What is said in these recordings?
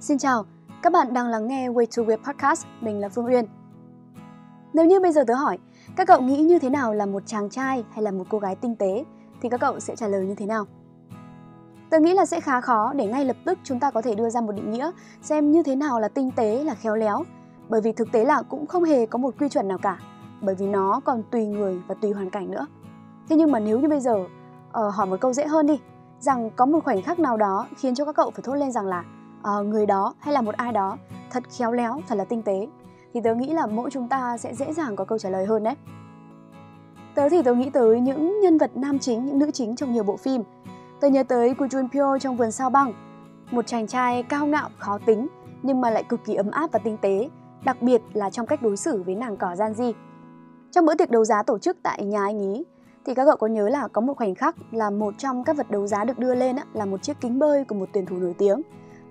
Xin chào, các bạn đang lắng nghe Way to Weird Podcast, mình là Phương Uyên. Nếu như bây giờ tớ hỏi, các cậu nghĩ như thế nào là một chàng trai hay là một cô gái tinh tế, thì các cậu sẽ trả lời như thế nào? Tớ nghĩ là sẽ khá khó để ngay lập tức chúng ta có thể đưa ra một định nghĩa xem như thế nào là tinh tế, là khéo léo. Bởi vì thực tế là cũng không hề có một quy chuẩn nào cả, bởi vì nó còn tùy người và tùy hoàn cảnh nữa. Thế nhưng mà nếu như bây giờ uh, hỏi một câu dễ hơn đi, rằng có một khoảnh khắc nào đó khiến cho các cậu phải thốt lên rằng là uh, người đó hay là một ai đó thật khéo léo, thật là tinh tế thì tớ nghĩ là mỗi chúng ta sẽ dễ dàng có câu trả lời hơn đấy. Tớ thì tớ nghĩ tới những nhân vật nam chính, những nữ chính trong nhiều bộ phim. Tớ nhớ tới của Jun Pyo trong Vườn Sao Băng, một chàng trai cao ngạo, khó tính nhưng mà lại cực kỳ ấm áp và tinh tế, đặc biệt là trong cách đối xử với nàng cỏ gian di Trong bữa tiệc đấu giá tổ chức tại nhà anh ý, thì các cậu có nhớ là có một khoảnh khắc là một trong các vật đấu giá được đưa lên là một chiếc kính bơi của một tuyển thủ nổi tiếng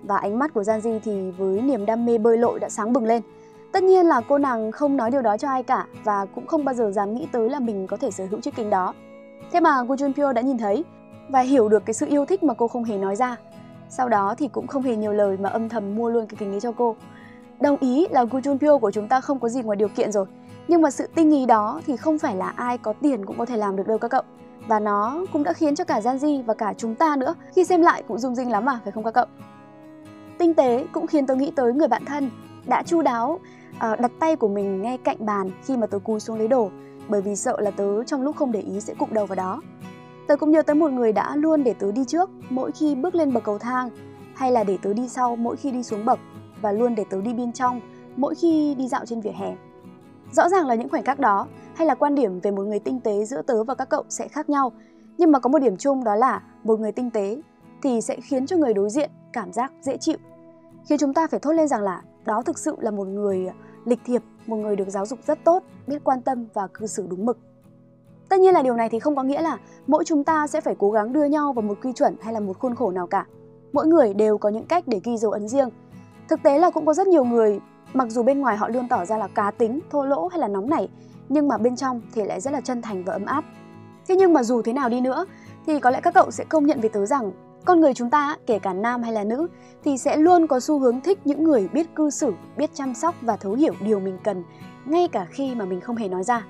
và ánh mắt của Janji thì với niềm đam mê bơi lội đã sáng bừng lên. Tất nhiên là cô nàng không nói điều đó cho ai cả và cũng không bao giờ dám nghĩ tới là mình có thể sở hữu chiếc kính đó. Thế mà Gu Junpyo đã nhìn thấy và hiểu được cái sự yêu thích mà cô không hề nói ra. Sau đó thì cũng không hề nhiều lời mà âm thầm mua luôn cái kính ấy cho cô. Đồng ý là Gu Junpyo của chúng ta không có gì ngoài điều kiện rồi. Nhưng mà sự tinh ý đó thì không phải là ai có tiền cũng có thể làm được đâu các cậu. Và nó cũng đã khiến cho cả Janji và cả chúng ta nữa khi xem lại cũng rung rinh lắm mà, phải không các cậu? Tinh tế cũng khiến tôi nghĩ tới người bạn thân đã chu đáo uh, đặt tay của mình ngay cạnh bàn khi mà tớ cúi xuống lấy đồ bởi vì sợ là tớ trong lúc không để ý sẽ cụm đầu vào đó. Tớ cũng nhớ tới một người đã luôn để tớ đi trước mỗi khi bước lên bậc cầu thang hay là để tớ đi sau mỗi khi đi xuống bậc và luôn để tớ đi bên trong mỗi khi đi dạo trên vỉa hè. Rõ ràng là những khoảnh khắc đó hay là quan điểm về một người tinh tế giữa tớ và các cậu sẽ khác nhau, nhưng mà có một điểm chung đó là một người tinh tế thì sẽ khiến cho người đối diện cảm giác dễ chịu. Khiến chúng ta phải thốt lên rằng là đó thực sự là một người lịch thiệp, một người được giáo dục rất tốt, biết quan tâm và cư xử đúng mực. Tất nhiên là điều này thì không có nghĩa là mỗi chúng ta sẽ phải cố gắng đưa nhau vào một quy chuẩn hay là một khuôn khổ nào cả. Mỗi người đều có những cách để ghi dấu ấn riêng. Thực tế là cũng có rất nhiều người mặc dù bên ngoài họ luôn tỏ ra là cá tính, thô lỗ hay là nóng nảy, nhưng mà bên trong thì lại rất là chân thành và ấm áp. Thế nhưng mà dù thế nào đi nữa thì có lẽ các cậu sẽ công nhận với tớ rằng con người chúng ta, kể cả nam hay là nữ, thì sẽ luôn có xu hướng thích những người biết cư xử, biết chăm sóc và thấu hiểu điều mình cần, ngay cả khi mà mình không hề nói ra.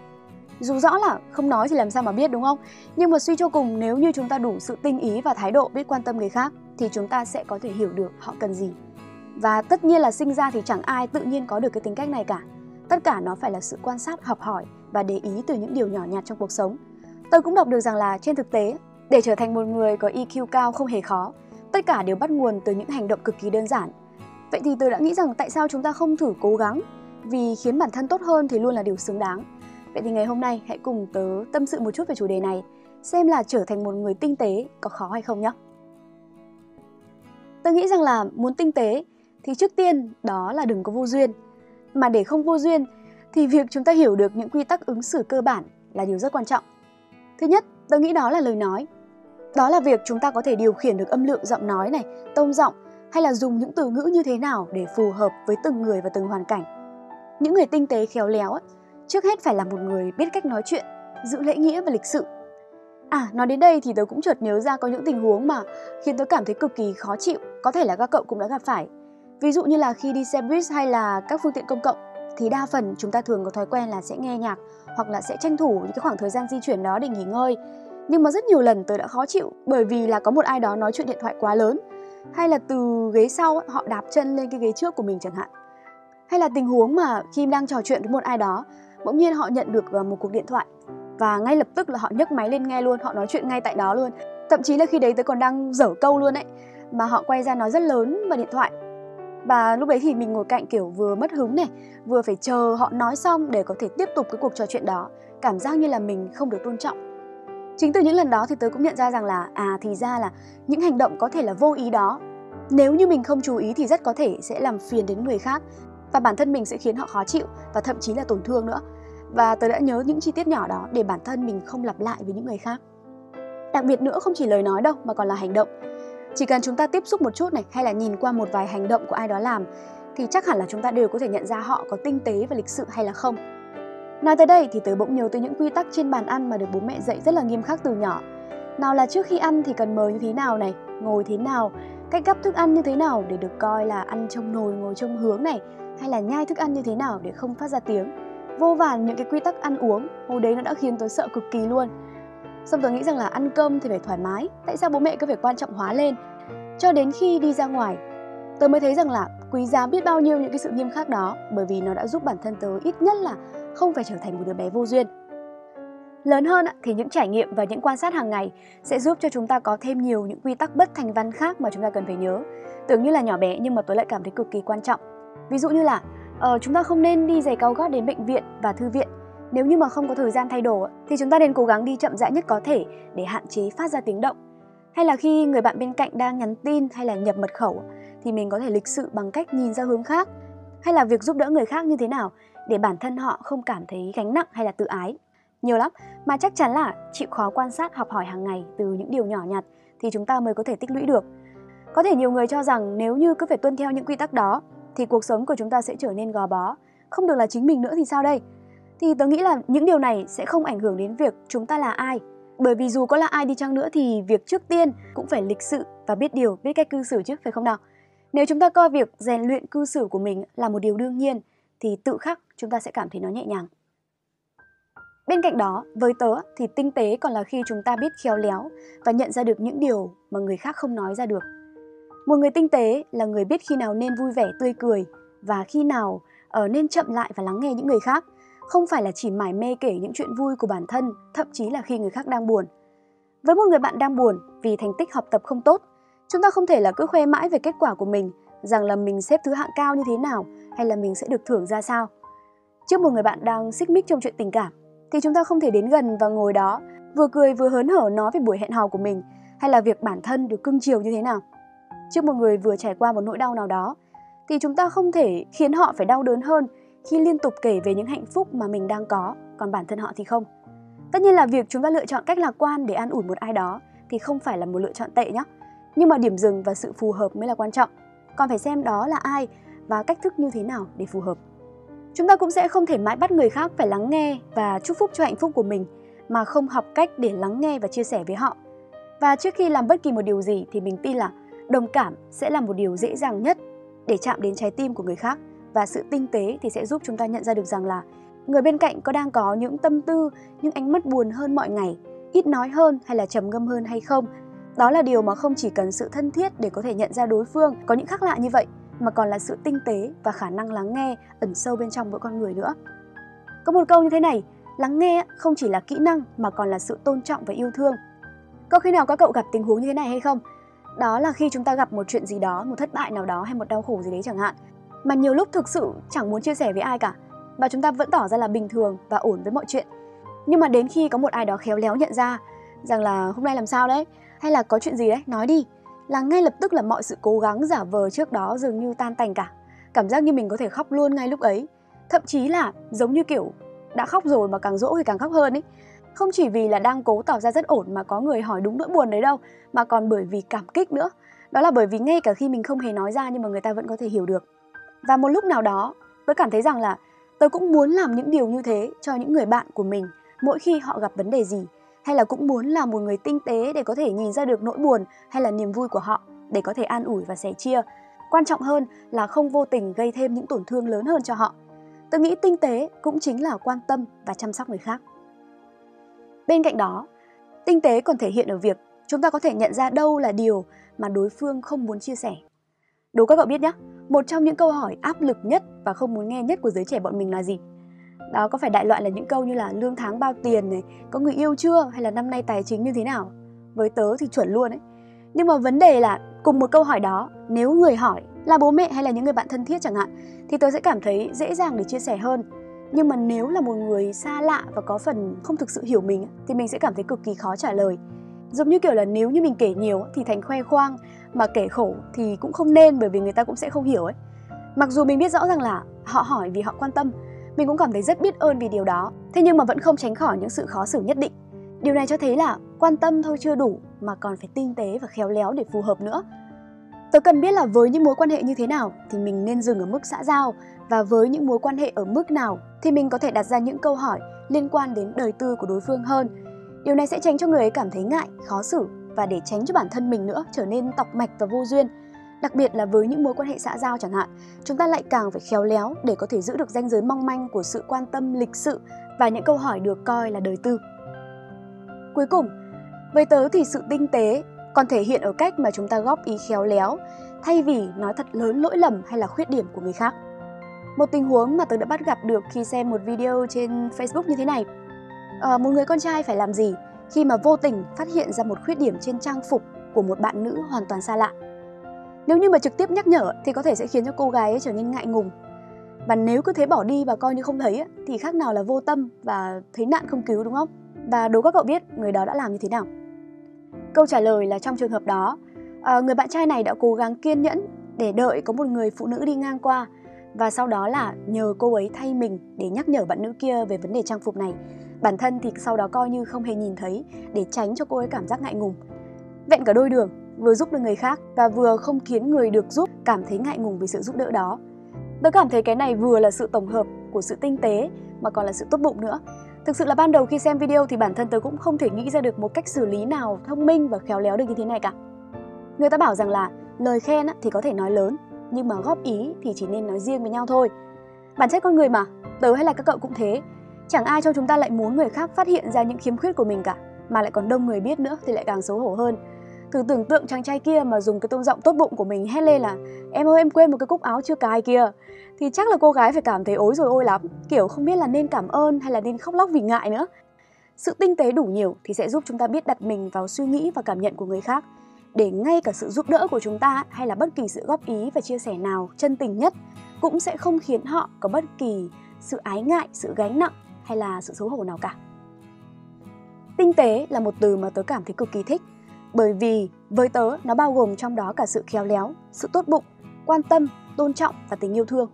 Dù rõ là không nói thì làm sao mà biết đúng không? Nhưng mà suy cho cùng nếu như chúng ta đủ sự tinh ý và thái độ biết quan tâm người khác thì chúng ta sẽ có thể hiểu được họ cần gì. Và tất nhiên là sinh ra thì chẳng ai tự nhiên có được cái tính cách này cả. Tất cả nó phải là sự quan sát, học hỏi và để ý từ những điều nhỏ nhặt trong cuộc sống. Tôi cũng đọc được rằng là trên thực tế để trở thành một người có EQ cao không hề khó, tất cả đều bắt nguồn từ những hành động cực kỳ đơn giản. Vậy thì tôi đã nghĩ rằng tại sao chúng ta không thử cố gắng, vì khiến bản thân tốt hơn thì luôn là điều xứng đáng. Vậy thì ngày hôm nay hãy cùng tớ tâm sự một chút về chủ đề này, xem là trở thành một người tinh tế có khó hay không nhé. Tôi nghĩ rằng là muốn tinh tế thì trước tiên đó là đừng có vô duyên. Mà để không vô duyên thì việc chúng ta hiểu được những quy tắc ứng xử cơ bản là điều rất quan trọng. Thứ nhất, tôi nghĩ đó là lời nói. Đó là việc chúng ta có thể điều khiển được âm lượng giọng nói này, tông giọng hay là dùng những từ ngữ như thế nào để phù hợp với từng người và từng hoàn cảnh. Những người tinh tế khéo léo ấy, trước hết phải là một người biết cách nói chuyện, giữ lễ nghĩa và lịch sự. À, nói đến đây thì tớ cũng chợt nhớ ra có những tình huống mà khiến tớ cảm thấy cực kỳ khó chịu, có thể là các cậu cũng đã gặp phải. Ví dụ như là khi đi xe buýt hay là các phương tiện công cộng thì đa phần chúng ta thường có thói quen là sẽ nghe nhạc hoặc là sẽ tranh thủ những cái khoảng thời gian di chuyển đó để nghỉ ngơi nhưng mà rất nhiều lần tôi đã khó chịu bởi vì là có một ai đó nói chuyện điện thoại quá lớn. Hay là từ ghế sau họ đạp chân lên cái ghế trước của mình chẳng hạn. Hay là tình huống mà khi đang trò chuyện với một ai đó, bỗng nhiên họ nhận được ờ, một cuộc điện thoại. Và ngay lập tức là họ nhấc máy lên nghe luôn, họ nói chuyện ngay tại đó luôn. Thậm chí là khi đấy tôi còn đang dở câu luôn ấy, mà họ quay ra nói rất lớn vào điện thoại. Và lúc đấy thì mình ngồi cạnh kiểu vừa mất hứng này, vừa phải chờ họ nói xong để có thể tiếp tục cái cuộc trò chuyện đó. Cảm giác như là mình không được tôn trọng chính từ những lần đó thì tớ cũng nhận ra rằng là à thì ra là những hành động có thể là vô ý đó. Nếu như mình không chú ý thì rất có thể sẽ làm phiền đến người khác và bản thân mình sẽ khiến họ khó chịu và thậm chí là tổn thương nữa. Và tớ đã nhớ những chi tiết nhỏ đó để bản thân mình không lặp lại với những người khác. Đặc biệt nữa không chỉ lời nói đâu mà còn là hành động. Chỉ cần chúng ta tiếp xúc một chút này, hay là nhìn qua một vài hành động của ai đó làm, thì chắc hẳn là chúng ta đều có thể nhận ra họ có tinh tế và lịch sự hay là không. Nói tới đây thì tớ bỗng nhớ tới những quy tắc trên bàn ăn mà được bố mẹ dạy rất là nghiêm khắc từ nhỏ. Nào là trước khi ăn thì cần mời như thế nào này, ngồi thế nào, cách gắp thức ăn như thế nào để được coi là ăn trong nồi ngồi trong hướng này hay là nhai thức ăn như thế nào để không phát ra tiếng. Vô vàn những cái quy tắc ăn uống hồi đấy nó đã khiến tôi sợ cực kỳ luôn. Xong tôi nghĩ rằng là ăn cơm thì phải thoải mái tại sao bố mẹ cứ phải quan trọng hóa lên? Cho đến khi đi ra ngoài tớ mới thấy rằng là quý giá biết bao nhiêu những cái sự nghiêm khắc đó bởi vì nó đã giúp bản thân tớ ít nhất là không phải trở thành một đứa bé vô duyên. Lớn hơn thì những trải nghiệm và những quan sát hàng ngày sẽ giúp cho chúng ta có thêm nhiều những quy tắc bất thành văn khác mà chúng ta cần phải nhớ. Tưởng như là nhỏ bé nhưng mà tôi lại cảm thấy cực kỳ quan trọng. Ví dụ như là uh, chúng ta không nên đi giày cao gót đến bệnh viện và thư viện. Nếu như mà không có thời gian thay đồ thì chúng ta nên cố gắng đi chậm rãi nhất có thể để hạn chế phát ra tiếng động. Hay là khi người bạn bên cạnh đang nhắn tin hay là nhập mật khẩu thì mình có thể lịch sự bằng cách nhìn ra hướng khác. Hay là việc giúp đỡ người khác như thế nào để bản thân họ không cảm thấy gánh nặng hay là tự ái. Nhiều lắm, mà chắc chắn là chịu khó quan sát, học hỏi hàng ngày từ những điều nhỏ nhặt thì chúng ta mới có thể tích lũy được. Có thể nhiều người cho rằng nếu như cứ phải tuân theo những quy tắc đó, thì cuộc sống của chúng ta sẽ trở nên gò bó. Không được là chính mình nữa thì sao đây? Thì tớ nghĩ là những điều này sẽ không ảnh hưởng đến việc chúng ta là ai. Bởi vì dù có là ai đi chăng nữa thì việc trước tiên cũng phải lịch sự và biết điều, biết cách cư xử chứ, phải không nào? Nếu chúng ta coi việc rèn luyện cư xử của mình là một điều đương nhiên, thì tự khắc chúng ta sẽ cảm thấy nó nhẹ nhàng Bên cạnh đó, với tớ thì tinh tế còn là khi chúng ta biết khéo léo và nhận ra được những điều mà người khác không nói ra được. Một người tinh tế là người biết khi nào nên vui vẻ tươi cười và khi nào ở nên chậm lại và lắng nghe những người khác, không phải là chỉ mải mê kể những chuyện vui của bản thân, thậm chí là khi người khác đang buồn. Với một người bạn đang buồn vì thành tích học tập không tốt, chúng ta không thể là cứ khoe mãi về kết quả của mình, rằng là mình xếp thứ hạng cao như thế nào hay là mình sẽ được thưởng ra sao. Trước một người bạn đang xích mích trong chuyện tình cảm, thì chúng ta không thể đến gần và ngồi đó vừa cười vừa hớn hở nói về buổi hẹn hò của mình hay là việc bản thân được cưng chiều như thế nào. Trước một người vừa trải qua một nỗi đau nào đó thì chúng ta không thể khiến họ phải đau đớn hơn khi liên tục kể về những hạnh phúc mà mình đang có, còn bản thân họ thì không. Tất nhiên là việc chúng ta lựa chọn cách lạc quan để an ủi một ai đó thì không phải là một lựa chọn tệ nhé. Nhưng mà điểm dừng và sự phù hợp mới là quan trọng. Còn phải xem đó là ai và cách thức như thế nào để phù hợp. Chúng ta cũng sẽ không thể mãi bắt người khác phải lắng nghe và chúc phúc cho hạnh phúc của mình mà không học cách để lắng nghe và chia sẻ với họ. Và trước khi làm bất kỳ một điều gì thì mình tin là đồng cảm sẽ là một điều dễ dàng nhất để chạm đến trái tim của người khác và sự tinh tế thì sẽ giúp chúng ta nhận ra được rằng là người bên cạnh có đang có những tâm tư, những ánh mắt buồn hơn mọi ngày, ít nói hơn hay là trầm ngâm hơn hay không. Đó là điều mà không chỉ cần sự thân thiết để có thể nhận ra đối phương có những khác lạ như vậy mà còn là sự tinh tế và khả năng lắng nghe ẩn sâu bên trong mỗi con người nữa. Có một câu như thế này, lắng nghe không chỉ là kỹ năng mà còn là sự tôn trọng và yêu thương. Có khi nào các cậu gặp tình huống như thế này hay không? Đó là khi chúng ta gặp một chuyện gì đó, một thất bại nào đó hay một đau khổ gì đấy chẳng hạn, mà nhiều lúc thực sự chẳng muốn chia sẻ với ai cả, và chúng ta vẫn tỏ ra là bình thường và ổn với mọi chuyện. Nhưng mà đến khi có một ai đó khéo léo nhận ra rằng là hôm nay làm sao đấy, hay là có chuyện gì đấy, nói đi, là ngay lập tức là mọi sự cố gắng giả vờ trước đó dường như tan tành cả. Cảm giác như mình có thể khóc luôn ngay lúc ấy. Thậm chí là giống như kiểu đã khóc rồi mà càng dỗ thì càng khóc hơn ấy. Không chỉ vì là đang cố tỏ ra rất ổn mà có người hỏi đúng nỗi buồn đấy đâu, mà còn bởi vì cảm kích nữa. Đó là bởi vì ngay cả khi mình không hề nói ra nhưng mà người ta vẫn có thể hiểu được. Và một lúc nào đó, tôi cảm thấy rằng là tôi cũng muốn làm những điều như thế cho những người bạn của mình mỗi khi họ gặp vấn đề gì hay là cũng muốn là một người tinh tế để có thể nhìn ra được nỗi buồn hay là niềm vui của họ để có thể an ủi và sẻ chia. Quan trọng hơn là không vô tình gây thêm những tổn thương lớn hơn cho họ. Tôi nghĩ tinh tế cũng chính là quan tâm và chăm sóc người khác. Bên cạnh đó, tinh tế còn thể hiện ở việc chúng ta có thể nhận ra đâu là điều mà đối phương không muốn chia sẻ. Đố các cậu biết nhé, một trong những câu hỏi áp lực nhất và không muốn nghe nhất của giới trẻ bọn mình là gì? Đó, có phải đại loại là những câu như là lương tháng bao tiền này, có người yêu chưa? Hay là năm nay tài chính như thế nào? Với tớ thì chuẩn luôn ấy. Nhưng mà vấn đề là, cùng một câu hỏi đó, nếu người hỏi là bố mẹ hay là những người bạn thân thiết chẳng hạn, thì tớ sẽ cảm thấy dễ dàng để chia sẻ hơn. Nhưng mà nếu là một người xa lạ và có phần không thực sự hiểu mình thì mình sẽ cảm thấy cực kỳ khó trả lời. Giống như kiểu là nếu như mình kể nhiều thì thành khoe khoang, mà kể khổ thì cũng không nên bởi vì người ta cũng sẽ không hiểu ấy. Mặc dù mình biết rõ rằng là họ hỏi vì họ quan tâm mình cũng cảm thấy rất biết ơn vì điều đó. Thế nhưng mà vẫn không tránh khỏi những sự khó xử nhất định. Điều này cho thấy là quan tâm thôi chưa đủ mà còn phải tinh tế và khéo léo để phù hợp nữa. Tớ cần biết là với những mối quan hệ như thế nào thì mình nên dừng ở mức xã giao và với những mối quan hệ ở mức nào thì mình có thể đặt ra những câu hỏi liên quan đến đời tư của đối phương hơn. Điều này sẽ tránh cho người ấy cảm thấy ngại, khó xử và để tránh cho bản thân mình nữa trở nên tọc mạch và vô duyên. Đặc biệt là với những mối quan hệ xã giao chẳng hạn, chúng ta lại càng phải khéo léo để có thể giữ được ranh giới mong manh của sự quan tâm lịch sự và những câu hỏi được coi là đời tư. Cuối cùng, với tớ thì sự tinh tế còn thể hiện ở cách mà chúng ta góp ý khéo léo thay vì nói thật lớn lỗi lầm hay là khuyết điểm của người khác. Một tình huống mà tớ đã bắt gặp được khi xem một video trên Facebook như thế này. À, một người con trai phải làm gì khi mà vô tình phát hiện ra một khuyết điểm trên trang phục của một bạn nữ hoàn toàn xa lạ. Nếu như mà trực tiếp nhắc nhở thì có thể sẽ khiến cho cô gái ấy trở nên ngại ngùng. Và nếu cứ thế bỏ đi và coi như không thấy thì khác nào là vô tâm và thấy nạn không cứu đúng không? Và đố các cậu biết người đó đã làm như thế nào? Câu trả lời là trong trường hợp đó, ờ, người bạn trai này đã cố gắng kiên nhẫn để đợi có một người phụ nữ đi ngang qua và sau đó là nhờ cô ấy thay mình để nhắc nhở bạn nữ kia về vấn đề trang phục này. Bản thân thì sau đó coi như không hề nhìn thấy để tránh cho cô ấy cảm giác ngại ngùng. Vẹn cả đôi đường, vừa giúp được người khác và vừa không khiến người được giúp cảm thấy ngại ngùng vì sự giúp đỡ đó. Tớ cảm thấy cái này vừa là sự tổng hợp của sự tinh tế mà còn là sự tốt bụng nữa. Thực sự là ban đầu khi xem video thì bản thân tớ cũng không thể nghĩ ra được một cách xử lý nào thông minh và khéo léo được như thế này cả. Người ta bảo rằng là lời khen thì có thể nói lớn, nhưng mà góp ý thì chỉ nên nói riêng với nhau thôi. Bản chất con người mà, tớ hay là các cậu cũng thế. Chẳng ai trong chúng ta lại muốn người khác phát hiện ra những khiếm khuyết của mình cả, mà lại còn đông người biết nữa thì lại càng xấu hổ hơn. Thử tưởng tượng chàng trai kia mà dùng cái tông giọng tốt bụng của mình hét lên là Em ơi em quên một cái cúc áo chưa cài kia Thì chắc là cô gái phải cảm thấy ối rồi ôi lắm Kiểu không biết là nên cảm ơn hay là nên khóc lóc vì ngại nữa. Sự tinh tế đủ nhiều thì sẽ giúp chúng ta biết đặt mình vào suy nghĩ và cảm nhận của người khác. Để ngay cả sự giúp đỡ của chúng ta hay là bất kỳ sự góp ý và chia sẻ nào chân tình nhất cũng sẽ không khiến họ có bất kỳ sự ái ngại, sự gánh nặng hay là sự xấu hổ nào cả. Tinh tế là một từ mà tớ cảm thấy cực kỳ thích bởi vì với tớ nó bao gồm trong đó cả sự khéo léo, sự tốt bụng, quan tâm, tôn trọng và tình yêu thương.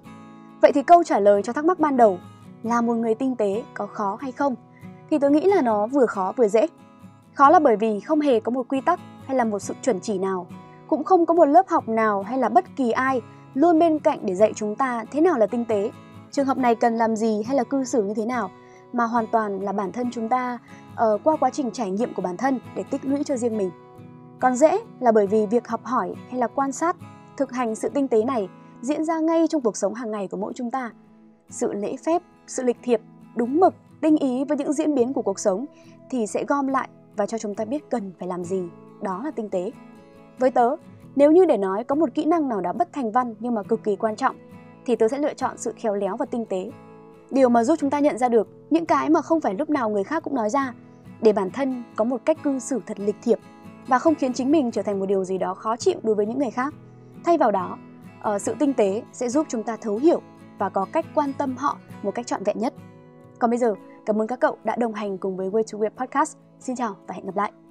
Vậy thì câu trả lời cho thắc mắc ban đầu là một người tinh tế có khó hay không? Thì tớ nghĩ là nó vừa khó vừa dễ. Khó là bởi vì không hề có một quy tắc hay là một sự chuẩn chỉ nào, cũng không có một lớp học nào hay là bất kỳ ai luôn bên cạnh để dạy chúng ta thế nào là tinh tế, trường hợp này cần làm gì hay là cư xử như thế nào, mà hoàn toàn là bản thân chúng ta uh, qua quá trình trải nghiệm của bản thân để tích lũy cho riêng mình. Còn dễ là bởi vì việc học hỏi hay là quan sát, thực hành sự tinh tế này diễn ra ngay trong cuộc sống hàng ngày của mỗi chúng ta. Sự lễ phép, sự lịch thiệp, đúng mực, tinh ý với những diễn biến của cuộc sống thì sẽ gom lại và cho chúng ta biết cần phải làm gì, đó là tinh tế. Với tớ, nếu như để nói có một kỹ năng nào đó bất thành văn nhưng mà cực kỳ quan trọng thì tớ sẽ lựa chọn sự khéo léo và tinh tế. Điều mà giúp chúng ta nhận ra được những cái mà không phải lúc nào người khác cũng nói ra để bản thân có một cách cư xử thật lịch thiệp và không khiến chính mình trở thành một điều gì đó khó chịu đối với những người khác. Thay vào đó, ờ, sự tinh tế sẽ giúp chúng ta thấu hiểu và có cách quan tâm họ một cách trọn vẹn nhất. Còn bây giờ, cảm ơn các cậu đã đồng hành cùng với Way to Web Podcast. Xin chào và hẹn gặp lại!